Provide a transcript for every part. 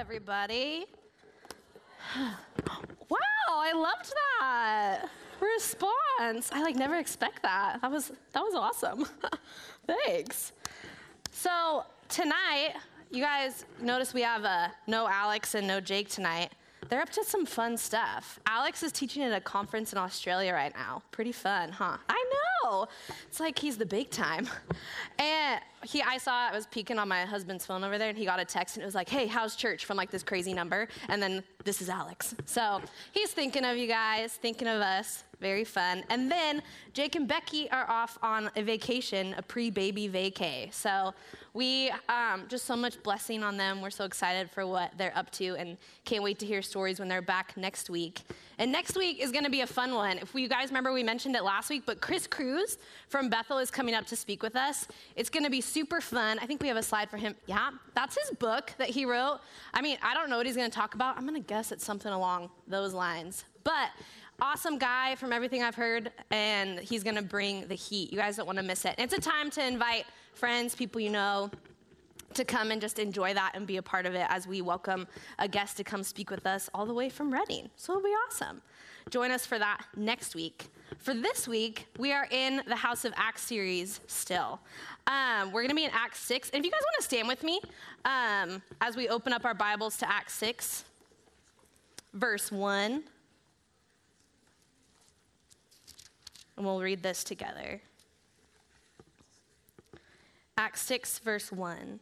everybody. wow, I loved that response. I like never expect that. That was that was awesome. Thanks. So tonight, you guys notice we have uh, no Alex and no Jake tonight. They're up to some fun stuff. Alex is teaching at a conference in Australia right now. Pretty fun, huh? I know. It's like he's the big time. And he, I saw, I was peeking on my husband's phone over there, and he got a text, and it was like, "Hey, how's church?" from like this crazy number, and then this is Alex. So he's thinking of you guys, thinking of us. Very fun. And then Jake and Becky are off on a vacation, a pre-baby vacay. So we um, just so much blessing on them. We're so excited for what they're up to, and can't wait to hear stories when they're back next week. And next week is going to be a fun one. If you guys remember, we mentioned it last week, but Chris Cruz from Bethel is coming up to speak with us. It's going to be super fun. I think we have a slide for him. Yeah, that's his book that he wrote. I mean, I don't know what he's going to talk about. I'm going to guess it's something along those lines. But awesome guy from everything I've heard, and he's to bring the heat. You guys don't want to miss it. It's a time to invite friends, people you know, to come and just enjoy that and be a part of it as we welcome a guest to come speak with us all the way from Redding. So it'll be awesome. Join us for that next week. For this week, we are in the House of Acts series still. Um, we're going to be in Acts 6. And if you guys want to stand with me um, as we open up our Bibles to Acts 6, verse 1. And we'll read this together. Acts 6, verse 1.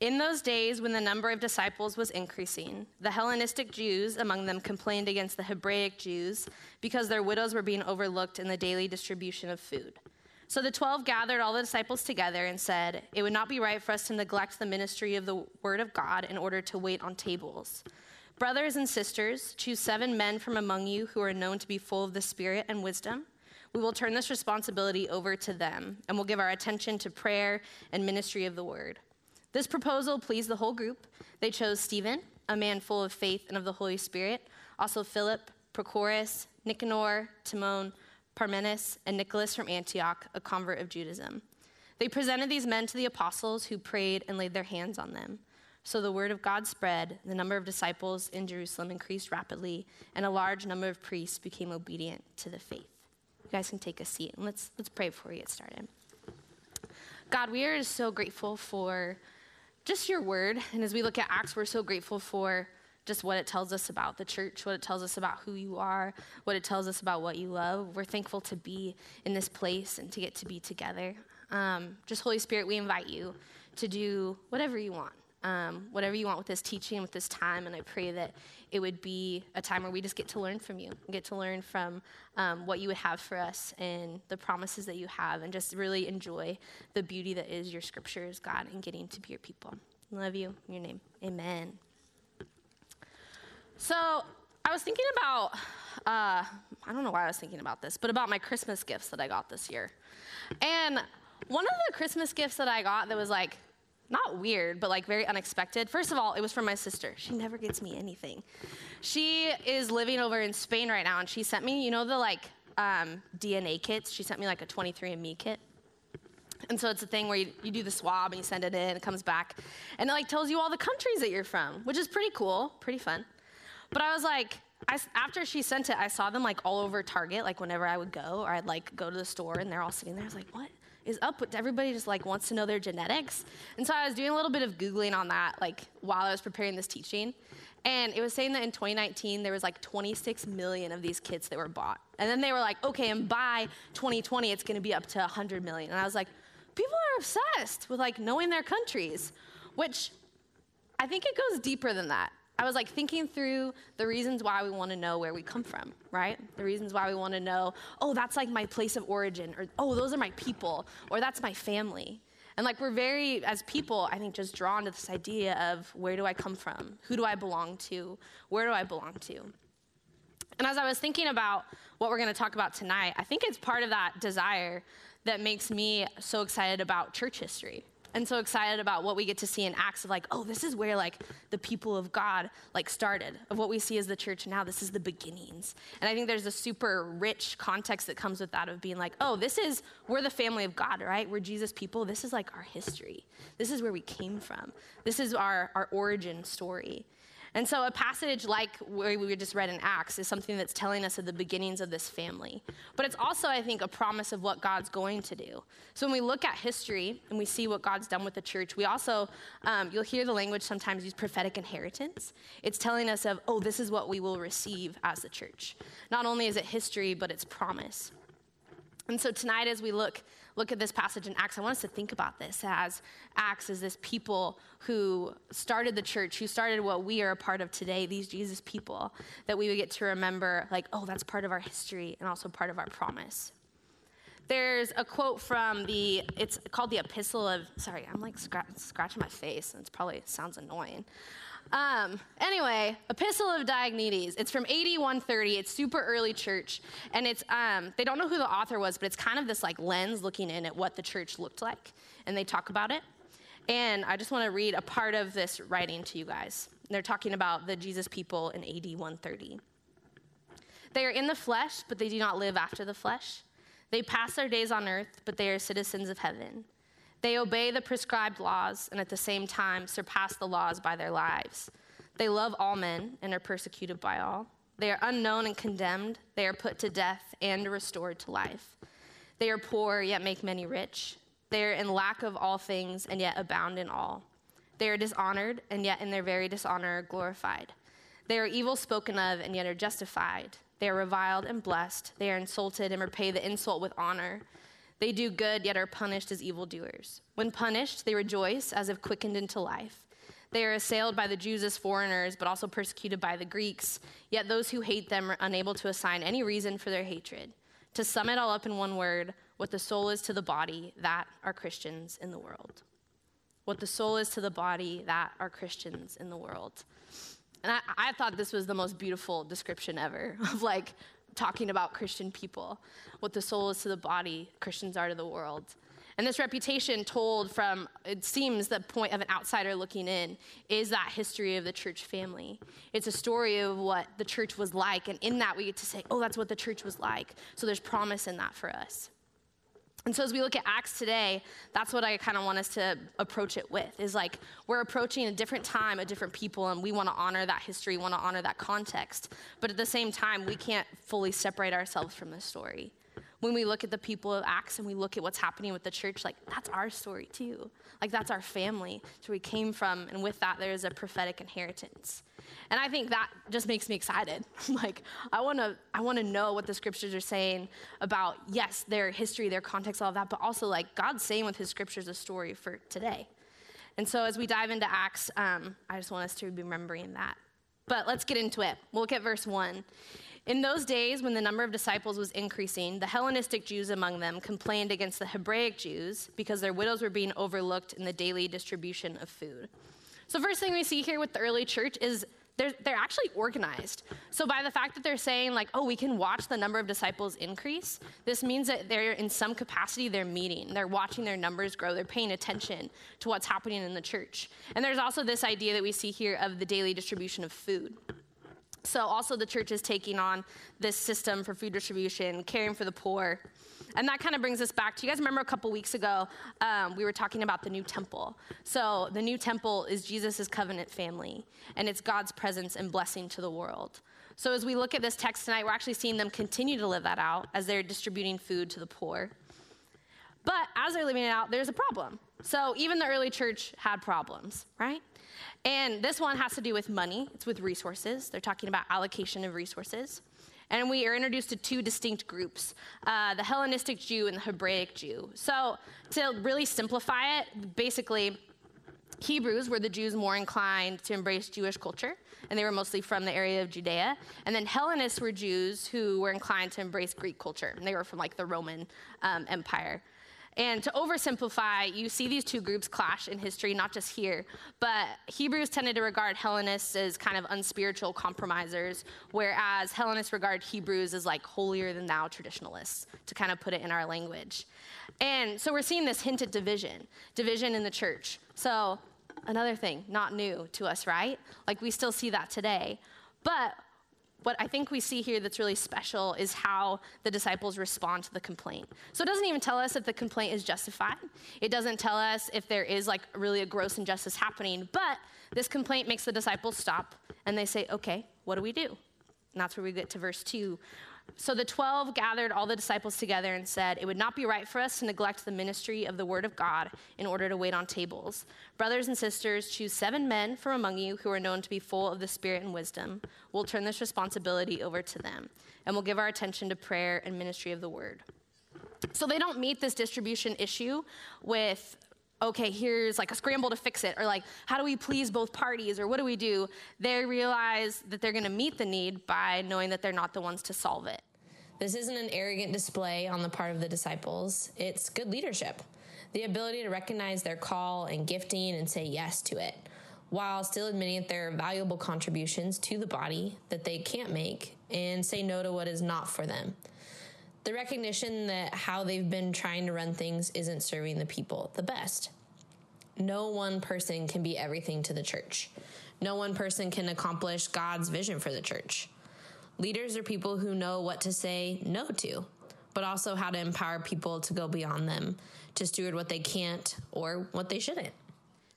In those days, when the number of disciples was increasing, the Hellenistic Jews among them complained against the Hebraic Jews because their widows were being overlooked in the daily distribution of food. So the twelve gathered all the disciples together and said, It would not be right for us to neglect the ministry of the word of God in order to wait on tables. Brothers and sisters, choose seven men from among you who are known to be full of the Spirit and wisdom. We will turn this responsibility over to them, and we'll give our attention to prayer and ministry of the word. This proposal pleased the whole group. They chose Stephen, a man full of faith and of the Holy Spirit, also Philip, Prochorus, Nicanor, Timon, Parmenas, and Nicholas from Antioch, a convert of Judaism. They presented these men to the apostles who prayed and laid their hands on them. So the word of God spread, the number of disciples in Jerusalem increased rapidly, and a large number of priests became obedient to the faith. You guys can take a seat and let's, let's pray before we get started. God, we are so grateful for just your word. And as we look at Acts, we're so grateful for just what it tells us about the church, what it tells us about who you are, what it tells us about what you love. We're thankful to be in this place and to get to be together. Um, just Holy Spirit, we invite you to do whatever you want um, whatever you want with this teaching, with this time. And I pray that it would be a time where we just get to learn from you, get to learn from um, what you would have for us and the promises that you have, and just really enjoy the beauty that is your scriptures, God, and getting to be your people. love you. In your name. Amen. So I was thinking about, uh, I don't know why I was thinking about this, but about my Christmas gifts that I got this year. And one of the Christmas gifts that I got that was like not weird, but like very unexpected. First of all, it was from my sister. She never gets me anything. She is living over in Spain right now, and she sent me, you know, the like um, DNA kits. She sent me like a 23andMe kit. And so it's a thing where you, you do the swab and you send it in, it comes back, and it like tells you all the countries that you're from, which is pretty cool, pretty fun. But I was like, I, after she sent it, I saw them like all over Target, like whenever I would go, or I'd like go to the store and they're all sitting there. I was like, what? Is up with everybody just like wants to know their genetics. And so I was doing a little bit of Googling on that, like while I was preparing this teaching. And it was saying that in 2019, there was like 26 million of these kits that were bought. And then they were like, okay, and by 2020, it's gonna be up to 100 million. And I was like, people are obsessed with like knowing their countries, which I think it goes deeper than that. I was like thinking through the reasons why we want to know where we come from, right? The reasons why we want to know, oh, that's like my place of origin, or oh, those are my people, or that's my family. And like we're very, as people, I think, just drawn to this idea of where do I come from? Who do I belong to? Where do I belong to? And as I was thinking about what we're going to talk about tonight, I think it's part of that desire that makes me so excited about church history and so excited about what we get to see in Acts of like, oh, this is where like the people of God like started, of what we see as the church now. This is the beginnings. And I think there's a super rich context that comes with that of being like, oh, this is, we're the family of God, right? We're Jesus people. This is like our history. This is where we came from. This is our, our origin story. And so, a passage like where we just read in Acts is something that's telling us of the beginnings of this family. But it's also, I think, a promise of what God's going to do. So, when we look at history and we see what God's done with the church, we also, um, you'll hear the language sometimes use prophetic inheritance. It's telling us of, oh, this is what we will receive as the church. Not only is it history, but it's promise. And so, tonight, as we look look at this passage in Acts, I want us to think about this as Acts as this people who started the church, who started what we are a part of today, these Jesus people, that we would get to remember, like, oh, that's part of our history and also part of our promise. There's a quote from the, it's called the Epistle of, sorry, I'm like scratching my face, and it probably sounds annoying. Um, anyway, Epistle of Diognetus. It's from AD 130. It's super early church, and it's um, they don't know who the author was, but it's kind of this like lens looking in at what the church looked like, and they talk about it. And I just want to read a part of this writing to you guys. They're talking about the Jesus people in AD 130. They are in the flesh, but they do not live after the flesh. They pass their days on earth, but they are citizens of heaven. They obey the prescribed laws and at the same time surpass the laws by their lives. They love all men and are persecuted by all. They are unknown and condemned. They are put to death and restored to life. They are poor, yet make many rich. They are in lack of all things and yet abound in all. They are dishonored, and yet in their very dishonor are glorified. They are evil spoken of, and yet are justified. They are reviled and blessed. They are insulted and repay the insult with honor. They do good, yet are punished as evildoers. When punished, they rejoice as if quickened into life. They are assailed by the Jews as foreigners, but also persecuted by the Greeks. Yet those who hate them are unable to assign any reason for their hatred. To sum it all up in one word, what the soul is to the body, that are Christians in the world. What the soul is to the body, that are Christians in the world. And I, I thought this was the most beautiful description ever of like talking about Christian people, what the soul is to the body, Christians are to the world. And this reputation told from, it seems, the point of an outsider looking in, is that history of the church family. It's a story of what the church was like. And in that, we get to say, oh, that's what the church was like. So there's promise in that for us. And so as we look at Acts today, that's what I kind of want us to approach it with is like we're approaching a different time, a different people, and we want to honor that history, want to honor that context. But at the same time, we can't fully separate ourselves from the story when we look at the people of Acts and we look at what's happening with the church, like that's our story too. Like that's our family. So we came from, and with that, there's a prophetic inheritance. And I think that just makes me excited. like I wanna, I wanna know what the scriptures are saying about, yes, their history, their context, all of that, but also like God's saying with his scriptures a story for today. And so as we dive into Acts, um, I just want us to be remembering that. But let's get into it. We'll look at verse one. In those days, when the number of disciples was increasing, the Hellenistic Jews among them complained against the Hebraic Jews because their widows were being overlooked in the daily distribution of food. So, first thing we see here with the early church is they're, they're actually organized. So, by the fact that they're saying, like, oh, we can watch the number of disciples increase, this means that they're in some capacity, they're meeting, they're watching their numbers grow, they're paying attention to what's happening in the church. And there's also this idea that we see here of the daily distribution of food. So, also, the church is taking on this system for food distribution, caring for the poor. And that kind of brings us back to you guys remember a couple weeks ago, um, we were talking about the new temple. So, the new temple is Jesus' covenant family, and it's God's presence and blessing to the world. So, as we look at this text tonight, we're actually seeing them continue to live that out as they're distributing food to the poor. But as they're living it out, there's a problem. So, even the early church had problems, right? And this one has to do with money, it's with resources. They're talking about allocation of resources. And we are introduced to two distinct groups uh, the Hellenistic Jew and the Hebraic Jew. So, to really simplify it, basically, Hebrews were the Jews more inclined to embrace Jewish culture, and they were mostly from the area of Judea. And then Hellenists were Jews who were inclined to embrace Greek culture, and they were from like the Roman um, Empire. And to oversimplify, you see these two groups clash in history, not just here, but Hebrews tended to regard Hellenists as kind of unspiritual compromisers, whereas Hellenists regard Hebrews as like holier than thou traditionalists, to kind of put it in our language. And so we're seeing this hinted division, division in the church. So another thing, not new to us, right? Like we still see that today. But what I think we see here that's really special is how the disciples respond to the complaint. So it doesn't even tell us if the complaint is justified. It doesn't tell us if there is like really a gross injustice happening, but this complaint makes the disciples stop and they say, okay, what do we do? And that's where we get to verse 2, so the 12 gathered all the disciples together and said, It would not be right for us to neglect the ministry of the word of God in order to wait on tables. Brothers and sisters, choose seven men from among you who are known to be full of the Spirit and wisdom. We'll turn this responsibility over to them, and we'll give our attention to prayer and ministry of the word. So they don't meet this distribution issue with okay, here's like a scramble to fix it, or like, how do we please both parties, or what do we do? They realize that they're gonna meet the need by knowing that they're not the ones to solve it. This isn't an arrogant display on the part of the disciples, it's good leadership. The ability to recognize their call and gifting and say yes to it, while still admitting that there are valuable contributions to the body that they can't make and say no to what is not for them the recognition that how they've been trying to run things isn't serving the people the best. No one person can be everything to the church. No one person can accomplish God's vision for the church. Leaders are people who know what to say no to, but also how to empower people to go beyond them, to steward what they can't or what they shouldn't.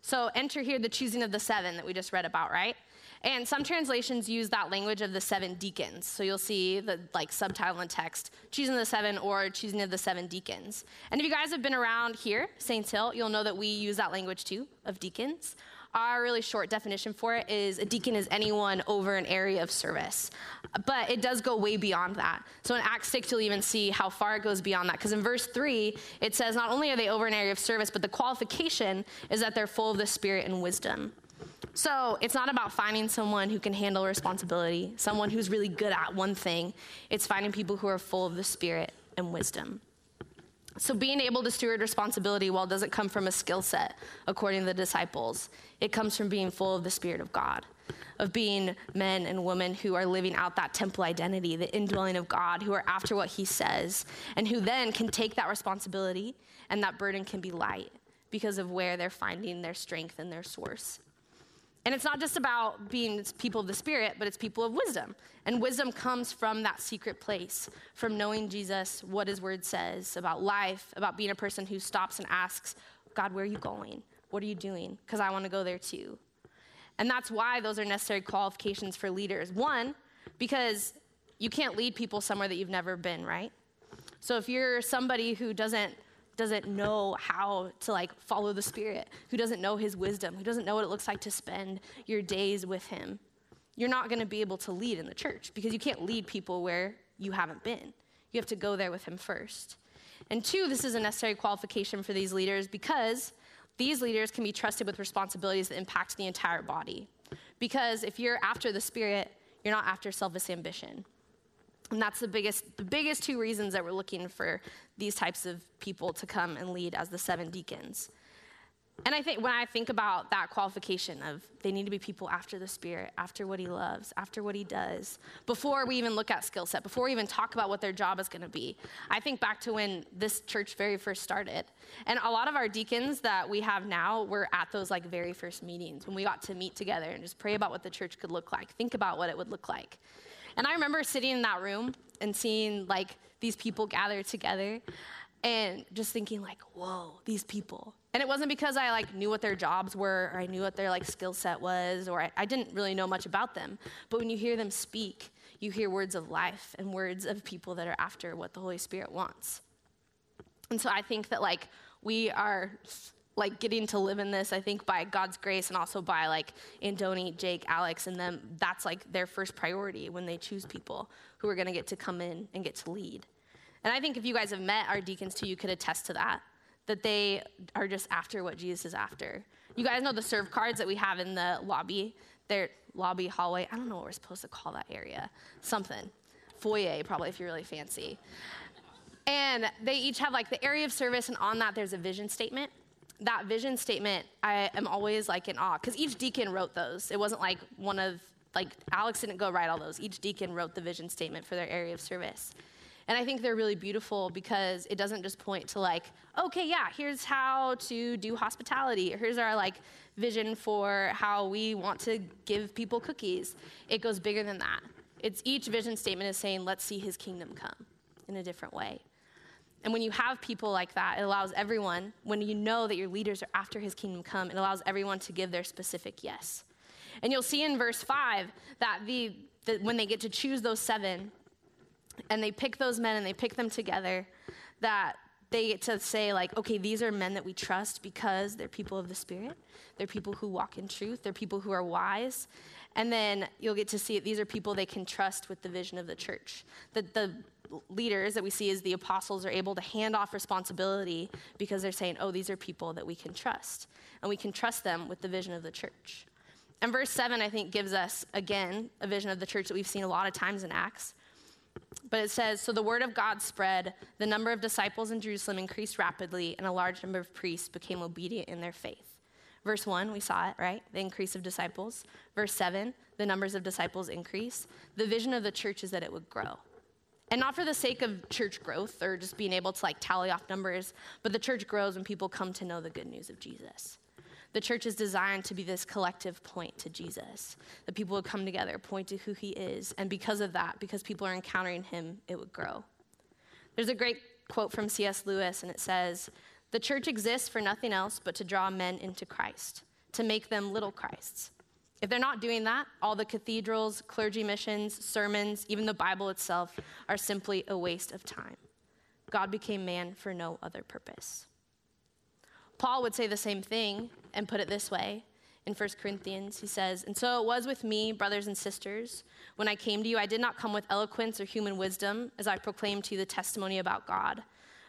So enter here the choosing of the seven that we just read about, right? And some translations use that language of the seven deacons. So you'll see the like subtitle and text, choosing the seven or choosing of the seven deacons. And if you guys have been around here, Saints Hill, you'll know that we use that language too of deacons. Our really short definition for it is a deacon is anyone over an area of service. But it does go way beyond that. So in Acts 6, you'll even see how far it goes beyond that. Because in verse 3, it says not only are they over an area of service, but the qualification is that they're full of the Spirit and wisdom. So it's not about finding someone who can handle responsibility, someone who's really good at one thing. It's finding people who are full of the Spirit and wisdom. So being able to steward responsibility, well, doesn't come from a skill set, according to the disciples. It comes from being full of the Spirit of God, of being men and women who are living out that temple identity, the indwelling of God, who are after what He says, and who then can take that responsibility, and that burden can be light because of where they're finding their strength and their source. And it's not just about being people of the Spirit, but it's people of wisdom. And wisdom comes from that secret place, from knowing Jesus, what his word says about life, about being a person who stops and asks, God, where are you going? What are you doing? Because I want to go there too. And that's why those are necessary qualifications for leaders. One, because you can't lead people somewhere that you've never been, right? So if you're somebody who doesn't doesn't know how to like follow the spirit, who doesn't know his wisdom, who doesn't know what it looks like to spend your days with him, you're not going to be able to lead in the church because you can't lead people where you haven't been. You have to go there with him first. And two, this is a necessary qualification for these leaders because these leaders can be trusted with responsibilities that impact the entire body. Because if you're after the spirit, you're not after selfish ambition. And that's the biggest, the biggest two reasons that we're looking for these types of people to come and lead as the seven deacons. And I think when I think about that qualification of they need to be people after the Spirit, after what He loves, after what He does, before we even look at skill set, before we even talk about what their job is going to be, I think back to when this church very first started. And a lot of our deacons that we have now were at those like very first meetings when we got to meet together and just pray about what the church could look like, think about what it would look like. And I remember sitting in that room and seeing like these people gather together and just thinking like, whoa, these people. And it wasn't because I like knew what their jobs were or I knew what their like skill set was or I, I didn't really know much about them. But when you hear them speak, you hear words of life and words of people that are after what the Holy Spirit wants. And so I think that like we are like getting to live in this, I think by God's grace and also by like Andoni, Jake, Alex, and them, that's like their first priority when they choose people who are gonna get to come in and get to lead. And I think if you guys have met our deacons too, you could attest to that, that they are just after what Jesus is after. You guys know the serve cards that we have in the lobby, their lobby, hallway. I don't know what we're supposed to call that area. Something. Foyer, probably, if you're really fancy. And they each have like the area of service, and on that, there's a vision statement. That vision statement, I am always like in awe because each deacon wrote those. It wasn't like one of, like, Alex didn't go write all those. Each deacon wrote the vision statement for their area of service. And I think they're really beautiful because it doesn't just point to like, okay, yeah, here's how to do hospitality, here's our like vision for how we want to give people cookies. It goes bigger than that. It's each vision statement is saying, let's see his kingdom come in a different way. And when you have people like that, it allows everyone, when you know that your leaders are after his kingdom come, it allows everyone to give their specific yes. And you'll see in verse 5 that the, the when they get to choose those seven, and they pick those men and they pick them together, that they get to say, like, okay, these are men that we trust because they're people of the Spirit. They're people who walk in truth. They're people who are wise. And then you'll get to see it. These are people they can trust with the vision of the church. That the leaders that we see as the apostles are able to hand off responsibility because they're saying, oh, these are people that we can trust. And we can trust them with the vision of the church. And verse 7, I think, gives us, again, a vision of the church that we've seen a lot of times in Acts. But it says, So the word of God spread, the number of disciples in Jerusalem increased rapidly, and a large number of priests became obedient in their faith. Verse 1, we saw it, right? The increase of disciples. Verse 7, the numbers of disciples increase. The vision of the church is that it would grow. And not for the sake of church growth or just being able to like tally off numbers, but the church grows when people come to know the good news of Jesus. The church is designed to be this collective point to Jesus. That people would come together, point to who he is, and because of that, because people are encountering him, it would grow. There's a great quote from C.S. Lewis, and it says, The church exists for nothing else but to draw men into Christ, to make them little Christs. If they're not doing that, all the cathedrals, clergy missions, sermons, even the Bible itself are simply a waste of time. God became man for no other purpose. Paul would say the same thing and put it this way in 1 Corinthians. He says, And so it was with me, brothers and sisters. When I came to you, I did not come with eloquence or human wisdom as I proclaimed to you the testimony about God.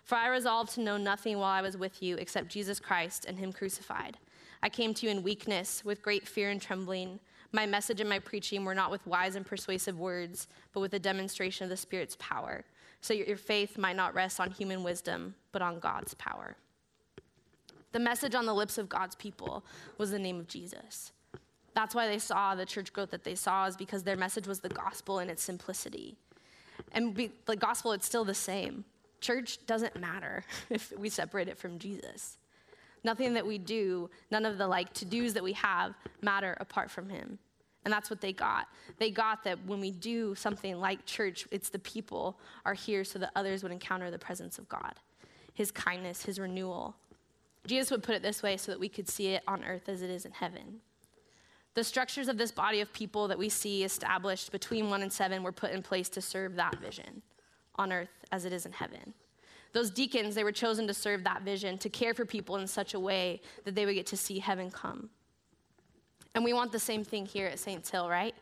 For I resolved to know nothing while I was with you except Jesus Christ and Him crucified. I came to you in weakness, with great fear and trembling. My message and my preaching were not with wise and persuasive words, but with a demonstration of the Spirit's power, so your faith might not rest on human wisdom, but on God's power. The message on the lips of God's people was the name of Jesus. That's why they saw the church growth that they saw, is because their message was the gospel in its simplicity. And be, the gospel, it's still the same. Church doesn't matter if we separate it from Jesus. Nothing that we do, none of the like to dos that we have matter apart from him. And that's what they got. They got that when we do something like church, it's the people are here so that others would encounter the presence of God, his kindness, his renewal, Jesus would put it this way so that we could see it on earth as it is in heaven. The structures of this body of people that we see established between one and seven were put in place to serve that vision on earth as it is in heaven. Those deacons, they were chosen to serve that vision, to care for people in such a way that they would get to see heaven come. And we want the same thing here at St. Hill, right?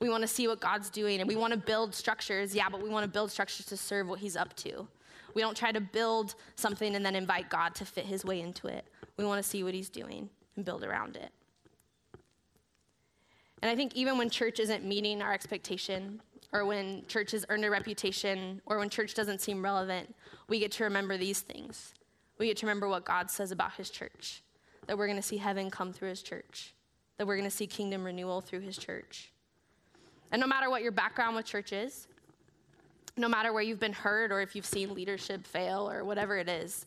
We want to see what God's doing and we want to build structures, yeah, but we want to build structures to serve what He's up to. We don't try to build something and then invite God to fit his way into it. We want to see what he's doing and build around it. And I think even when church isn't meeting our expectation, or when church has earned a reputation, or when church doesn't seem relevant, we get to remember these things. We get to remember what God says about his church that we're going to see heaven come through his church, that we're going to see kingdom renewal through his church. And no matter what your background with church is, no matter where you've been hurt or if you've seen leadership fail or whatever it is,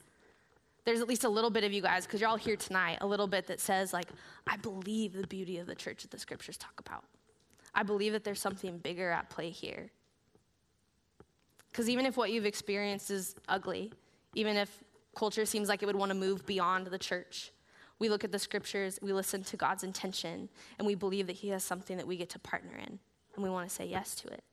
there's at least a little bit of you guys, because you're all here tonight, a little bit that says, like, I believe the beauty of the church that the scriptures talk about. I believe that there's something bigger at play here. Because even if what you've experienced is ugly, even if culture seems like it would want to move beyond the church, we look at the scriptures, we listen to God's intention, and we believe that He has something that we get to partner in, and we want to say yes to it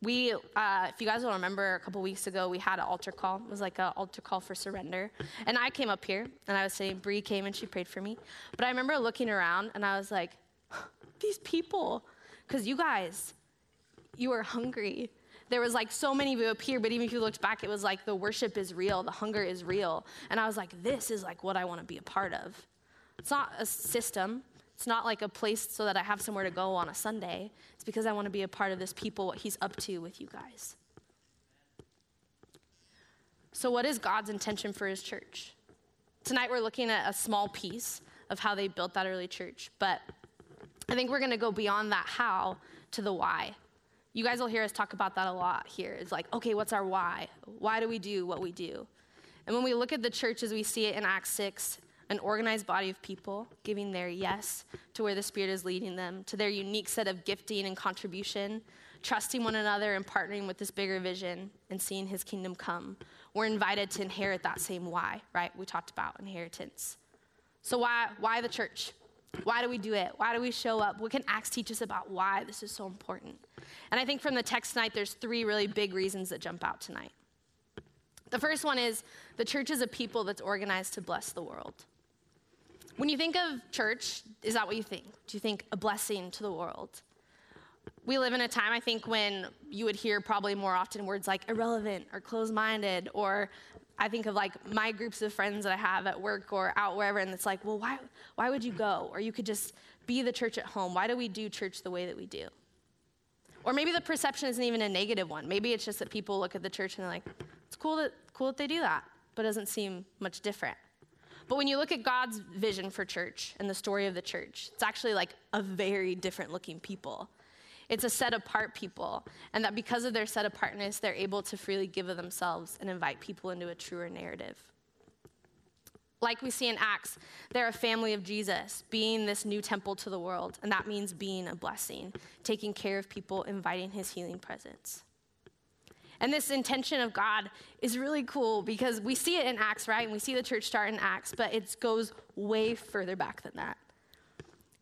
we, uh, if you guys will remember, a couple weeks ago, we had an altar call. It was like an altar call for surrender. And I came up here, and I was saying, Bree came and she prayed for me. But I remember looking around, and I was like, these people, because you guys, you were hungry. There was like so many of you up here, but even if you looked back, it was like the worship is real, the hunger is real. And I was like, this is like what I want to be a part of. It's not a system, it's not like a place so that I have somewhere to go on a Sunday. It's because I want to be a part of this people, what he's up to with you guys. So, what is God's intention for his church? Tonight, we're looking at a small piece of how they built that early church, but I think we're going to go beyond that how to the why. You guys will hear us talk about that a lot here. It's like, okay, what's our why? Why do we do what we do? And when we look at the church as we see it in Acts 6, an organized body of people giving their yes to where the Spirit is leading them, to their unique set of gifting and contribution, trusting one another and partnering with this bigger vision and seeing His kingdom come. We're invited to inherit that same why, right? We talked about inheritance. So, why, why the church? Why do we do it? Why do we show up? What can Acts teach us about why this is so important? And I think from the text tonight, there's three really big reasons that jump out tonight. The first one is the church is a people that's organized to bless the world. When you think of church, is that what you think? Do you think a blessing to the world? We live in a time, I think, when you would hear probably more often words like irrelevant or closed minded, or I think of like my groups of friends that I have at work or out wherever, and it's like, well, why, why would you go? Or you could just be the church at home. Why do we do church the way that we do? Or maybe the perception isn't even a negative one. Maybe it's just that people look at the church and they're like, it's cool that, cool that they do that, but it doesn't seem much different. But when you look at God's vision for church and the story of the church, it's actually like a very different looking people. It's a set apart people, and that because of their set apartness, they're able to freely give of themselves and invite people into a truer narrative. Like we see in Acts, they're a family of Jesus, being this new temple to the world, and that means being a blessing, taking care of people, inviting his healing presence. And this intention of God is really cool because we see it in Acts, right? And we see the church start in Acts, but it goes way further back than that.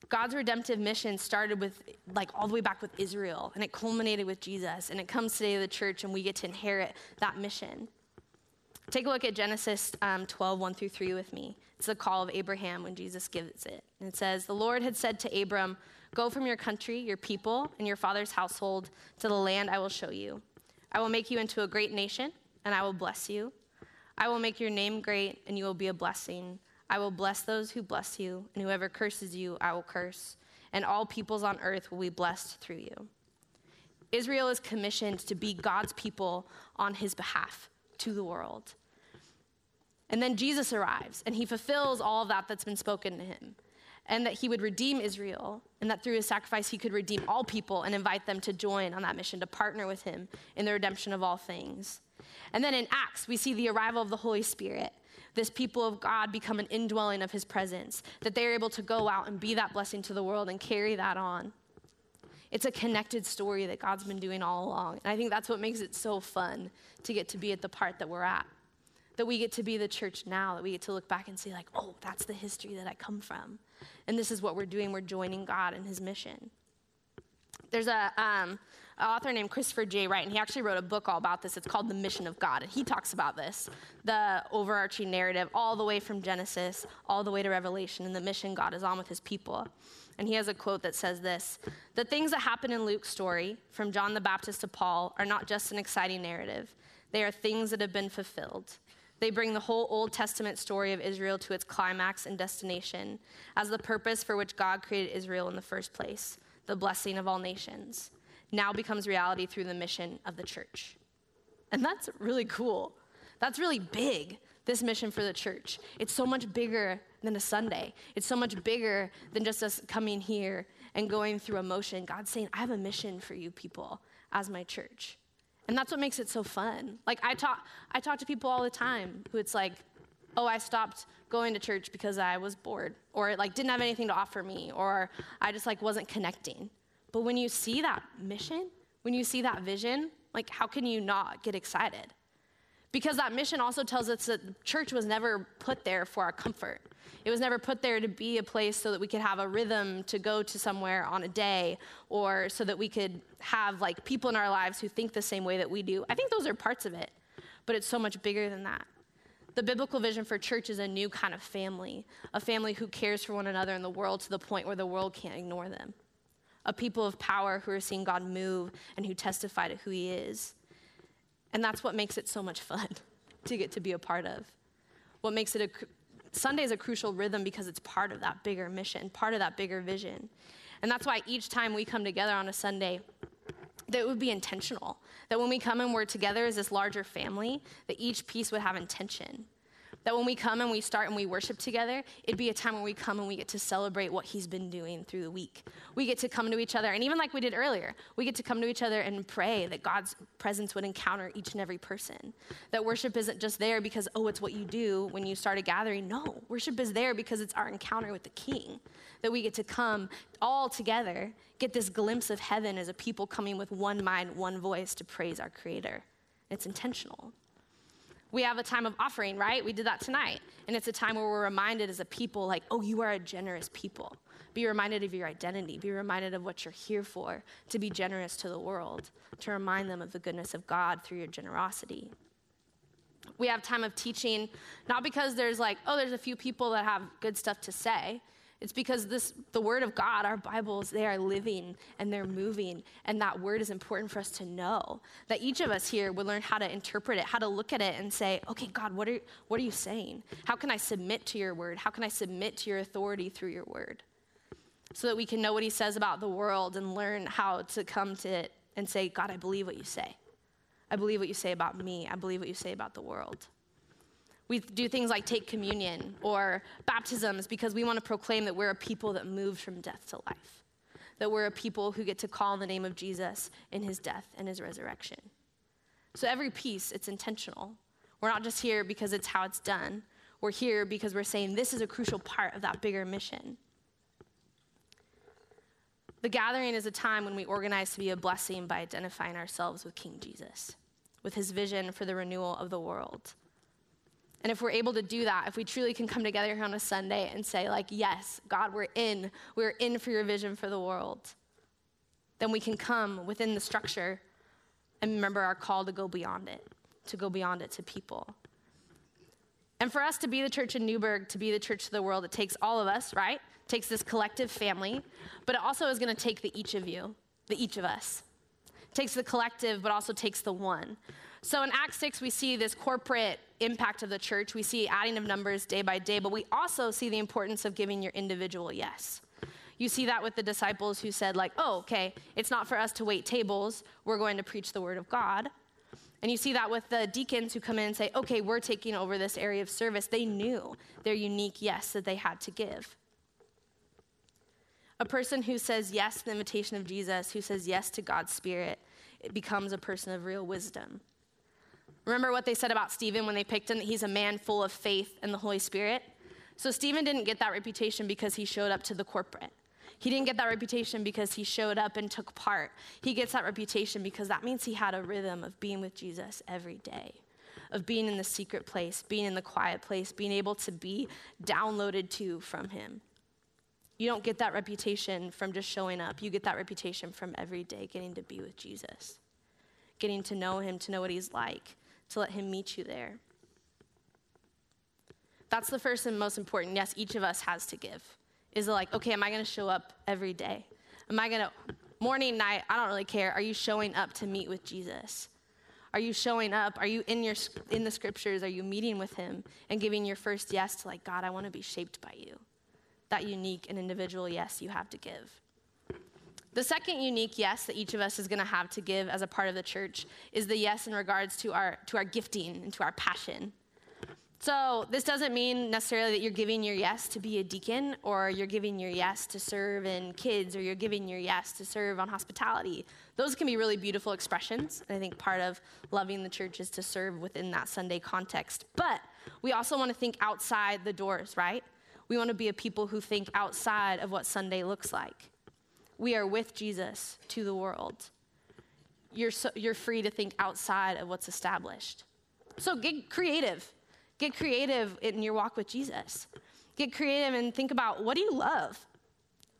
God's redemptive mission started with, like, all the way back with Israel, and it culminated with Jesus, and it comes today to the church, and we get to inherit that mission. Take a look at Genesis um, 12, 1 through 3 with me. It's the call of Abraham when Jesus gives it. And it says, The Lord had said to Abram, Go from your country, your people, and your father's household to the land I will show you. I will make you into a great nation, and I will bless you. I will make your name great, and you will be a blessing. I will bless those who bless you, and whoever curses you, I will curse. And all peoples on earth will be blessed through you. Israel is commissioned to be God's people on his behalf to the world. And then Jesus arrives, and he fulfills all of that that's been spoken to him and that he would redeem Israel, and that through his sacrifice he could redeem all people and invite them to join on that mission, to partner with him in the redemption of all things. And then in Acts, we see the arrival of the Holy Spirit. This people of God become an indwelling of his presence, that they are able to go out and be that blessing to the world and carry that on. It's a connected story that God's been doing all along. And I think that's what makes it so fun to get to be at the part that we're at. That we get to be the church now, that we get to look back and see, like, oh, that's the history that I come from. And this is what we're doing. We're joining God in his mission. There's a, um, an author named Christopher J. Wright, and he actually wrote a book all about this. It's called The Mission of God. And he talks about this the overarching narrative, all the way from Genesis, all the way to Revelation, and the mission God is on with his people. And he has a quote that says this The things that happen in Luke's story, from John the Baptist to Paul, are not just an exciting narrative, they are things that have been fulfilled. They bring the whole Old Testament story of Israel to its climax and destination as the purpose for which God created Israel in the first place, the blessing of all nations, now becomes reality through the mission of the church. And that's really cool. That's really big, this mission for the church. It's so much bigger than a Sunday, it's so much bigger than just us coming here and going through emotion. God's saying, I have a mission for you people as my church. And that's what makes it so fun. Like I talk I talk to people all the time who it's like, "Oh, I stopped going to church because I was bored or it like didn't have anything to offer me or I just like wasn't connecting." But when you see that mission, when you see that vision, like how can you not get excited? Because that mission also tells us that church was never put there for our comfort. It was never put there to be a place so that we could have a rhythm to go to somewhere on a day or so that we could have like people in our lives who think the same way that we do. I think those are parts of it, but it's so much bigger than that. The biblical vision for church is a new kind of family, a family who cares for one another in the world to the point where the world can't ignore them. A people of power who are seeing God move and who testify to who He is. And that's what makes it so much fun to get to be a part of. What makes it a Sunday is a crucial rhythm because it's part of that bigger mission, part of that bigger vision. And that's why each time we come together on a Sunday, that it would be intentional. That when we come and we're together as this larger family, that each piece would have intention. That when we come and we start and we worship together, it'd be a time when we come and we get to celebrate what He's been doing through the week. We get to come to each other, and even like we did earlier, we get to come to each other and pray that God's presence would encounter each and every person. That worship isn't just there because, oh, it's what you do when you start a gathering. No, worship is there because it's our encounter with the King. That we get to come all together, get this glimpse of heaven as a people coming with one mind, one voice to praise our Creator. It's intentional we have a time of offering, right? We did that tonight. And it's a time where we're reminded as a people, like, oh, you are a generous people. Be reminded of your identity. Be reminded of what you're here for, to be generous to the world, to remind them of the goodness of God through your generosity. We have time of teaching, not because there's like, oh, there's a few people that have good stuff to say. It's because this, the Word of God, our Bibles, they are living and they're moving, and that Word is important for us to know. That each of us here would learn how to interpret it, how to look at it and say, okay, God, what are, what are you saying? How can I submit to your Word? How can I submit to your authority through your Word? So that we can know what He says about the world and learn how to come to it and say, God, I believe what you say. I believe what you say about me. I believe what you say about the world. We do things like take communion or baptisms because we want to proclaim that we're a people that moved from death to life, that we're a people who get to call the name of Jesus in his death and his resurrection. So every piece, it's intentional. We're not just here because it's how it's done. We're here because we're saying this is a crucial part of that bigger mission. The gathering is a time when we organize to be a blessing by identifying ourselves with King Jesus, with his vision for the renewal of the world and if we're able to do that, if we truly can come together here on a Sunday and say, like, yes, God, we're in, we're in for your vision for the world, then we can come within the structure and remember our call to go beyond it, to go beyond it to people. And for us to be the church in Newberg, to be the church to the world, it takes all of us, right? It takes this collective family, but it also is going to take the each of you, the each of us. It takes the collective, but also takes the one. So in Acts 6, we see this corporate impact of the church. We see adding of numbers day by day, but we also see the importance of giving your individual yes. You see that with the disciples who said, like, oh, okay, it's not for us to wait tables, we're going to preach the word of God. And you see that with the deacons who come in and say, okay, we're taking over this area of service. They knew their unique yes that they had to give. A person who says yes to the invitation of Jesus, who says yes to God's Spirit, it becomes a person of real wisdom. Remember what they said about Stephen when they picked him that he's a man full of faith and the Holy Spirit? So Stephen didn't get that reputation because he showed up to the corporate. He didn't get that reputation because he showed up and took part. He gets that reputation because that means he had a rhythm of being with Jesus every day, of being in the secret place, being in the quiet place, being able to be downloaded to from him. You don't get that reputation from just showing up. You get that reputation from every day getting to be with Jesus, getting to know him, to know what he's like, to let Him meet you there. That's the first and most important, yes, each of us has to give. Is it like, okay, am I gonna show up every day? Am I gonna, morning, night, I don't really care. Are you showing up to meet with Jesus? Are you showing up? Are you in, your, in the scriptures? Are you meeting with Him and giving your first yes to, like, God, I wanna be shaped by you? That unique and individual yes you have to give. The second unique yes that each of us is going to have to give as a part of the church is the yes in regards to our, to our gifting and to our passion. So, this doesn't mean necessarily that you're giving your yes to be a deacon or you're giving your yes to serve in kids or you're giving your yes to serve on hospitality. Those can be really beautiful expressions. I think part of loving the church is to serve within that Sunday context. But we also want to think outside the doors, right? We want to be a people who think outside of what Sunday looks like we are with Jesus to the world. You're, so, you're free to think outside of what's established. So get creative. Get creative in your walk with Jesus. Get creative and think about what do you love?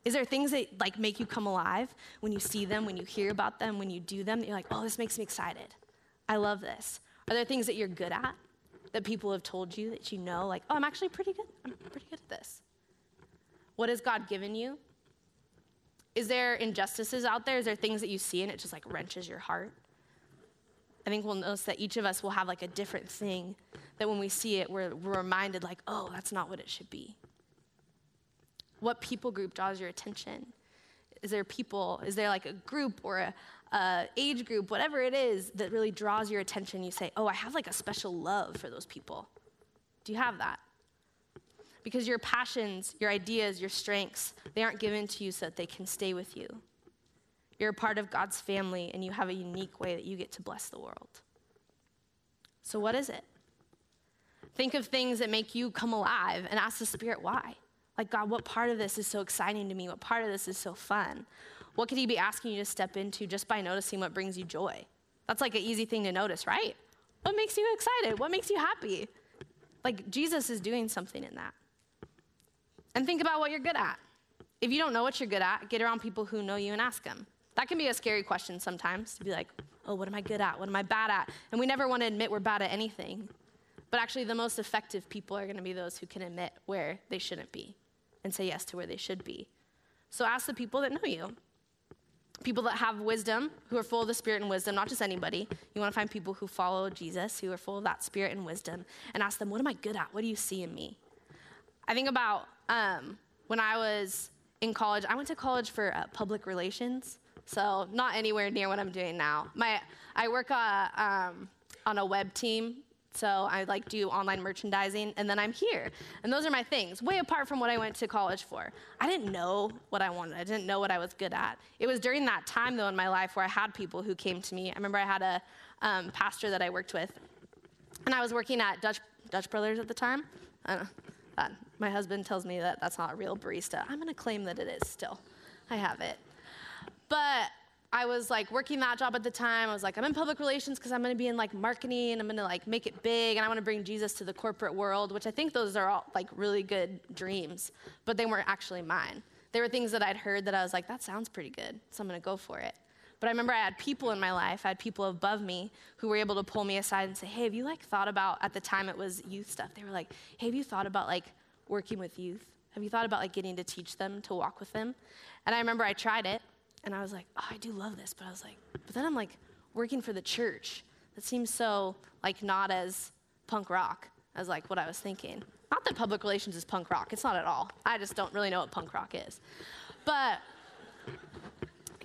Is there things that like make you come alive when you see them, when you hear about them, when you do them? That you're like, oh, this makes me excited. I love this. Are there things that you're good at that people have told you that you know, like, oh, I'm actually pretty good. I'm pretty good at this. What has God given you is there injustices out there? Is there things that you see and it just like wrenches your heart? I think we'll notice that each of us will have like a different thing that when we see it, we're, we're reminded, like, oh, that's not what it should be. What people group draws your attention? is there people, is there like a group or a, age group, whatever it is that really draws your attention? You say, oh, I have like a special love for those people. Do you have that? Because your passions, your ideas, your strengths, they aren't given to you so that they can stay with you. You're a part of God's family and you have a unique way that you get to bless the world. So, what is it? Think of things that make you come alive and ask the Spirit why. Like, God, what part of this is so exciting to me? What part of this is so fun? What could He be asking you to step into just by noticing what brings you joy? That's like an easy thing to notice, right? What makes you excited? What makes you happy? Like, Jesus is doing something in that. And think about what you're good at. If you don't know what you're good at, get around people who know you and ask them. That can be a scary question sometimes to be like, oh, what am I good at? What am I bad at? And we never want to admit we're bad at anything. But actually, the most effective people are going to be those who can admit where they shouldn't be and say yes to where they should be. So ask the people that know you. People that have wisdom, who are full of the Spirit and wisdom, not just anybody. You want to find people who follow Jesus, who are full of that Spirit and wisdom, and ask them, What am I good at? What do you see in me? I think about um, when I was in college, I went to college for uh, public relations. So not anywhere near what I'm doing now. My, I work uh, um, on a web team, so I like do online merchandising, and then I'm here. And those are my things, way apart from what I went to college for. I didn't know what I wanted. I didn't know what I was good at. It was during that time, though, in my life where I had people who came to me. I remember I had a um, pastor that I worked with, and I was working at Dutch, Dutch Brothers at the time. Uh, my husband tells me that that's not a real barista. I'm going to claim that it is still. I have it. But I was like working that job at the time. I was like, I'm in public relations because I'm going to be in like marketing and I'm going to like make it big and I want to bring Jesus to the corporate world, which I think those are all like really good dreams, but they weren't actually mine. They were things that I'd heard that I was like, that sounds pretty good, so I'm going to go for it. But I remember I had people in my life, I had people above me who were able to pull me aside and say, hey, have you like thought about, at the time it was youth stuff. They were like, hey, have you thought about like working with youth? Have you thought about like getting to teach them, to walk with them? And I remember I tried it and I was like, oh, I do love this. But I was like, but then I'm like working for the church. That seems so like not as punk rock as like what I was thinking. Not that public relations is punk rock. It's not at all. I just don't really know what punk rock is. But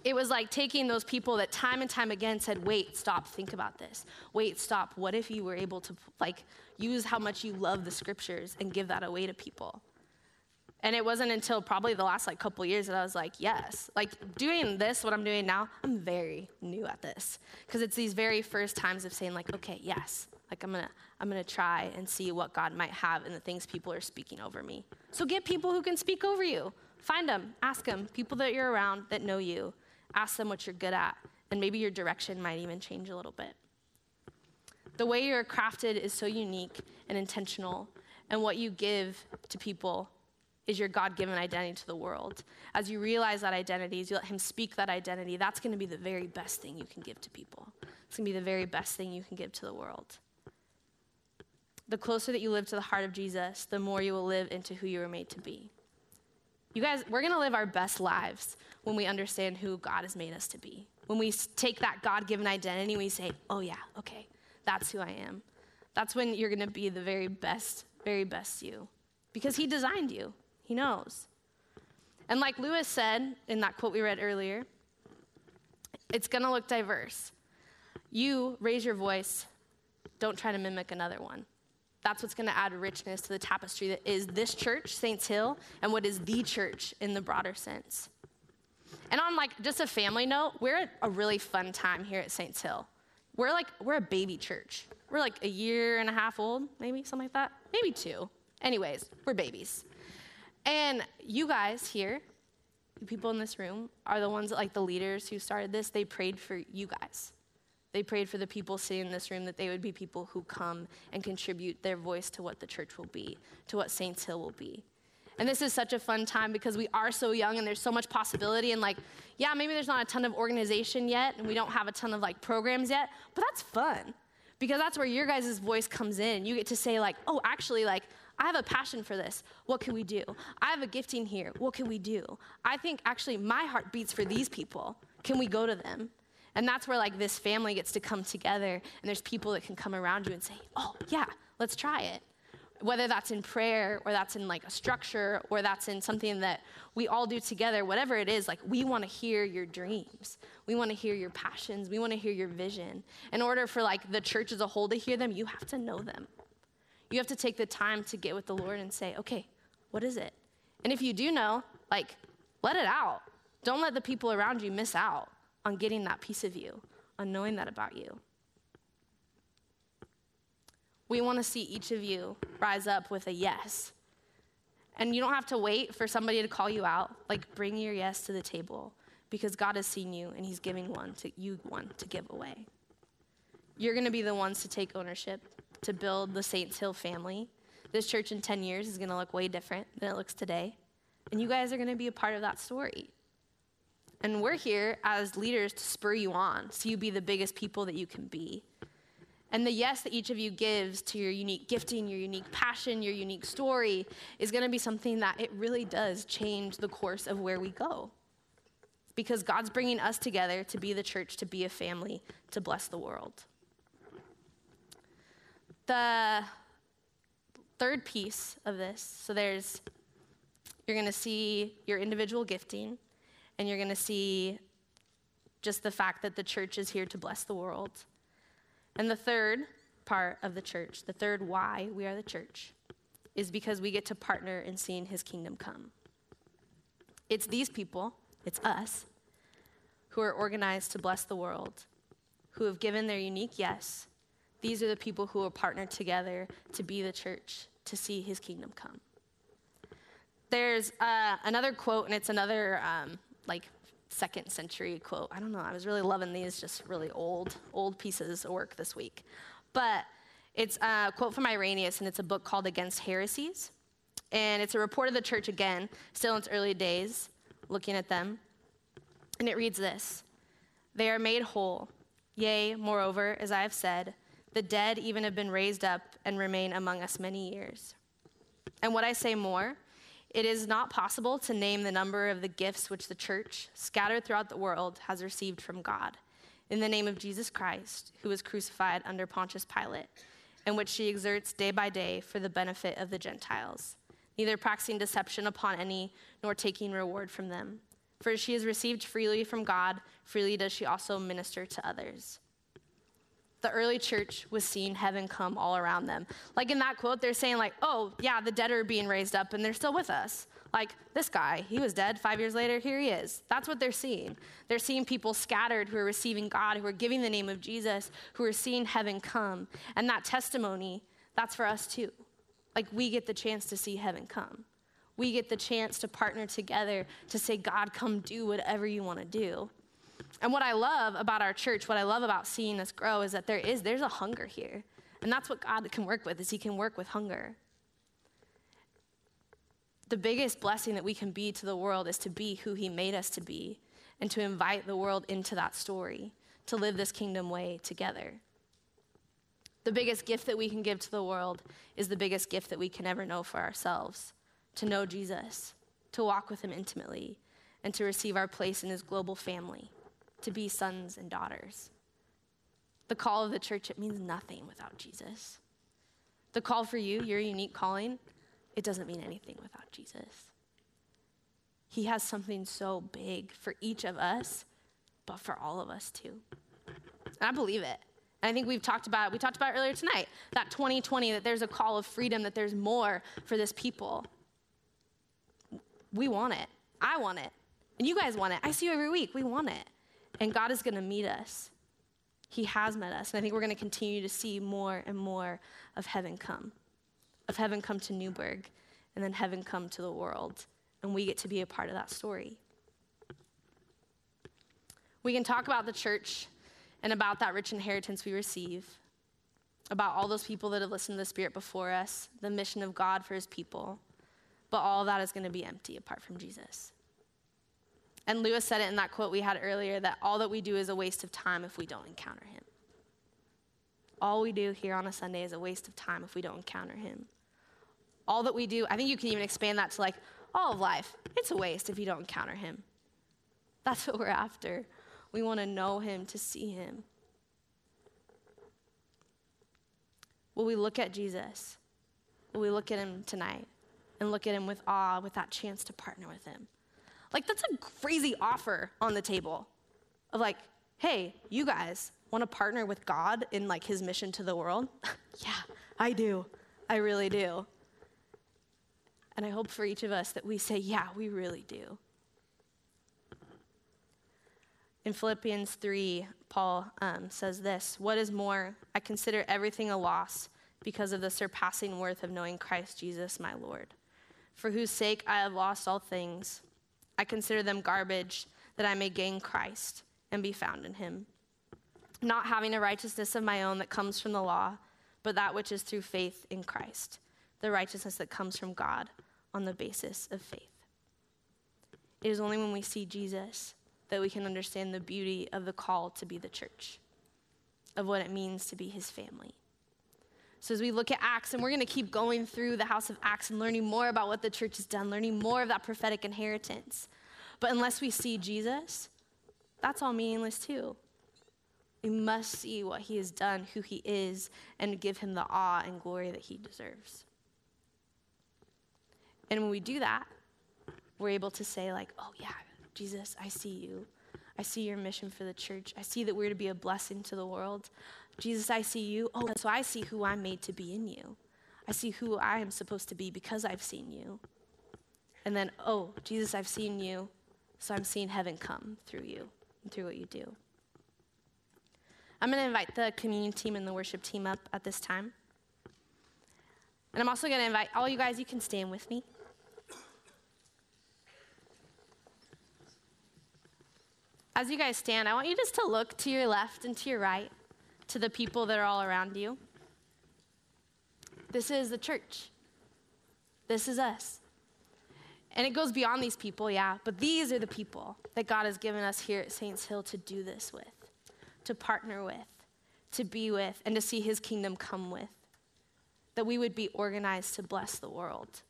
it was like taking those people that time and time again said, wait, stop, think about this. Wait, stop. What if you were able to like use how much you love the scriptures and give that away to people? And it wasn't until probably the last like couple years that I was like, yes. Like doing this, what I'm doing now, I'm very new at this. Because it's these very first times of saying, like, okay, yes. Like I'm gonna I'm gonna try and see what God might have in the things people are speaking over me. So get people who can speak over you. Find them, ask them, people that you're around that know you. Ask them what you're good at, and maybe your direction might even change a little bit. The way you're crafted is so unique and intentional, and what you give to people is your God given identity to the world. As you realize that identity, as you let Him speak that identity, that's going to be the very best thing you can give to people. It's going to be the very best thing you can give to the world. The closer that you live to the heart of Jesus, the more you will live into who you were made to be. You guys, we're going to live our best lives when we understand who God has made us to be. When we take that God given identity, and we say, oh, yeah, okay, that's who I am. That's when you're going to be the very best, very best you. Because He designed you, He knows. And like Lewis said in that quote we read earlier, it's going to look diverse. You raise your voice, don't try to mimic another one. That's what's going to add richness to the tapestry that is this church, Saints Hill, and what is the church in the broader sense. And on like just a family note, we're at a really fun time here at Saints Hill. We're like we're a baby church. We're like a year and a half old, maybe something like that, maybe two. Anyways, we're babies. And you guys here, the people in this room, are the ones that like the leaders who started this. They prayed for you guys. They prayed for the people sitting in this room that they would be people who come and contribute their voice to what the church will be, to what Saints Hill will be. And this is such a fun time because we are so young and there's so much possibility. And, like, yeah, maybe there's not a ton of organization yet and we don't have a ton of like programs yet, but that's fun because that's where your guys' voice comes in. You get to say, like, oh, actually, like, I have a passion for this. What can we do? I have a gifting here. What can we do? I think actually my heart beats for these people. Can we go to them? And that's where like this family gets to come together and there's people that can come around you and say, "Oh, yeah, let's try it." whether that's in prayer or that's in like a structure or that's in something that we all do together, whatever it is, like we want to hear your dreams. We want to hear your passions. We want to hear your vision. In order for like the church as a whole to hear them, you have to know them. You have to take the time to get with the Lord and say, okay, what is it? And if you do know, like, let it out. Don't let the people around you miss out on getting that piece of you, on knowing that about you. We want to see each of you rise up with a yes. And you don't have to wait for somebody to call you out. Like, bring your yes to the table because God has seen you and He's giving one to you one to give away. You're going to be the ones to take ownership to build the Saints Hill family. This church in 10 years is going to look way different than it looks today. And you guys are going to be a part of that story. And we're here as leaders to spur you on so you be the biggest people that you can be. And the yes that each of you gives to your unique gifting, your unique passion, your unique story is going to be something that it really does change the course of where we go. Because God's bringing us together to be the church, to be a family, to bless the world. The third piece of this so there's, you're going to see your individual gifting, and you're going to see just the fact that the church is here to bless the world. And the third part of the church, the third why we are the church, is because we get to partner in seeing his kingdom come. It's these people, it's us, who are organized to bless the world, who have given their unique yes. These are the people who will partner together to be the church, to see his kingdom come. There's uh, another quote, and it's another um, like second century quote. I don't know. I was really loving these just really old, old pieces of work this week. But it's a quote from Irenaeus, and it's a book called Against Heresies. And it's a report of the church again, still in its early days, looking at them. And it reads this They are made whole. Yea, moreover, as I have said, the dead even have been raised up and remain among us many years. And what I say more, it is not possible to name the number of the gifts which the church, scattered throughout the world, has received from God in the name of Jesus Christ, who was crucified under Pontius Pilate, and which she exerts day by day for the benefit of the Gentiles, neither practicing deception upon any, nor taking reward from them. For she has received freely from God, freely does she also minister to others the early church was seeing heaven come all around them. Like in that quote, they're saying, like, oh, yeah, the dead are being raised up and they're still with us. Like this guy, he was dead. Five years later, here he is. That's what they're seeing. They're seeing people scattered who are receiving God, who are giving the name of Jesus, who are seeing heaven come. And that testimony, that's for us too. Like we get the chance to see heaven come. We get the chance to partner together to say, God, come do whatever you want to do. And what I love about our church, what I love about seeing us grow is that there is there's a hunger here. And that's what God can work with is he can work with hunger. The biggest blessing that we can be to the world is to be who he made us to be and to invite the world into that story, to live this kingdom way together. The biggest gift that we can give to the world is the biggest gift that we can ever know for ourselves to know Jesus, to walk with him intimately, and to receive our place in his global family to be sons and daughters. The call of the church, it means nothing without Jesus. The call for you, your unique calling, it doesn't mean anything without Jesus. He has something so big for each of us, but for all of us too. And I believe it. And I think we've talked about we talked about earlier tonight that 2020 that there's a call of freedom that there's more for this people. We want it. I want it. And you guys want it. I see you every week. We want it. And God is going to meet us. He has met us. And I think we're going to continue to see more and more of heaven come, of heaven come to Newberg, and then heaven come to the world. And we get to be a part of that story. We can talk about the church and about that rich inheritance we receive, about all those people that have listened to the Spirit before us, the mission of God for his people. But all that is going to be empty apart from Jesus. And Lewis said it in that quote we had earlier that all that we do is a waste of time if we don't encounter him. All we do here on a Sunday is a waste of time if we don't encounter him. All that we do, I think you can even expand that to like all of life. It's a waste if you don't encounter him. That's what we're after. We want to know him, to see him. Will we look at Jesus? that we look at him tonight and look at him with awe, with that chance to partner with him. Like, that's a crazy offer on the table of like, hey, you guys want to partner with God in like his mission to the world? yeah, I do. I really do. And I hope for each of us that we say, yeah, we really do. In Philippians 3, Paul um, says this What is more, I consider everything a loss because of the surpassing worth of knowing Christ Jesus my Lord, for whose sake I have lost all things. I consider them garbage that I may gain Christ and be found in him, not having a righteousness of my own that comes from the law, but that which is through faith in Christ, the righteousness that comes from God on the basis of faith. It is only when we see Jesus that we can understand the beauty of the call to be the church, of what it means to be his family. So, as we look at Acts, and we're going to keep going through the house of Acts and learning more about what the church has done, learning more of that prophetic inheritance. But unless we see Jesus, that's all meaningless too. We must see what he has done, who he is, and give him the awe and glory that he deserves. And when we do that, we're able to say, like, oh, yeah, Jesus, I see you. I see your mission for the church. I see that we're to be a blessing to the world. Jesus, I see you. Oh, so I see who I'm made to be in you. I see who I am supposed to be because I've seen you. And then, oh, Jesus, I've seen you, so I'm seeing heaven come through you and through what you do. I'm going to invite the communion team and the worship team up at this time. And I'm also going to invite all you guys, you can stand with me. As you guys stand, I want you just to look to your left and to your right, to the people that are all around you. This is the church. This is us. And it goes beyond these people, yeah, but these are the people that God has given us here at Saints Hill to do this with, to partner with, to be with, and to see his kingdom come with. That we would be organized to bless the world.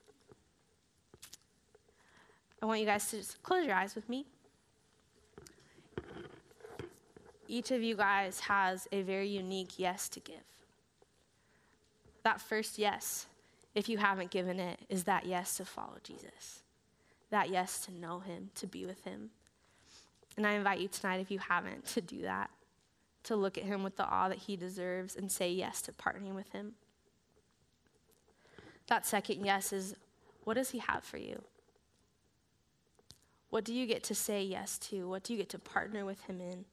I want you guys to just close your eyes with me each of you guys has a very unique yes to give. That first yes, if you haven't given it, is that yes to follow Jesus. That yes to know him, to be with him. And I invite you tonight, if you haven't, to do that, to look at him with the awe that he deserves and say yes to partnering with him. That second yes is what does he have for you? What do you get to say yes to? What do you get to partner with him in?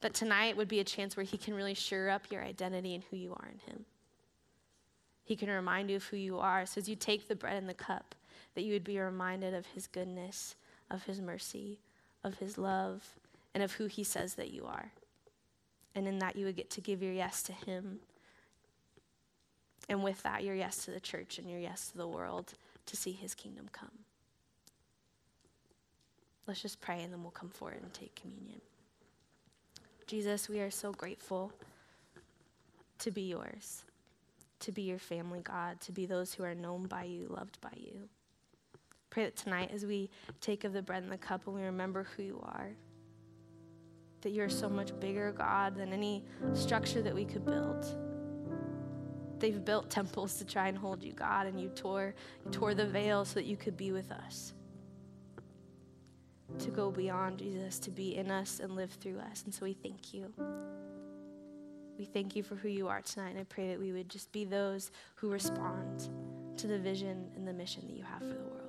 That tonight would be a chance where He can really sure up your identity and who you are in Him. He can remind you of who you are. So as you take the bread and the cup, that you would be reminded of His goodness, of His mercy, of His love, and of who He says that you are. And in that, you would get to give your yes to Him. And with that, your yes to the church and your yes to the world to see His kingdom come. Let's just pray and then we'll come forward and take communion. Jesus, we are so grateful to be yours, to be your family, God, to be those who are known by you, loved by you. Pray that tonight, as we take of the bread and the cup and we remember who you are, that you're so much bigger, God, than any structure that we could build. They've built temples to try and hold you, God, and you tore, you tore the veil so that you could be with us to go beyond Jesus, to be in us and live through us. And so we thank you. We thank you for who you are tonight. And I pray that we would just be those who respond to the vision and the mission that you have for the world.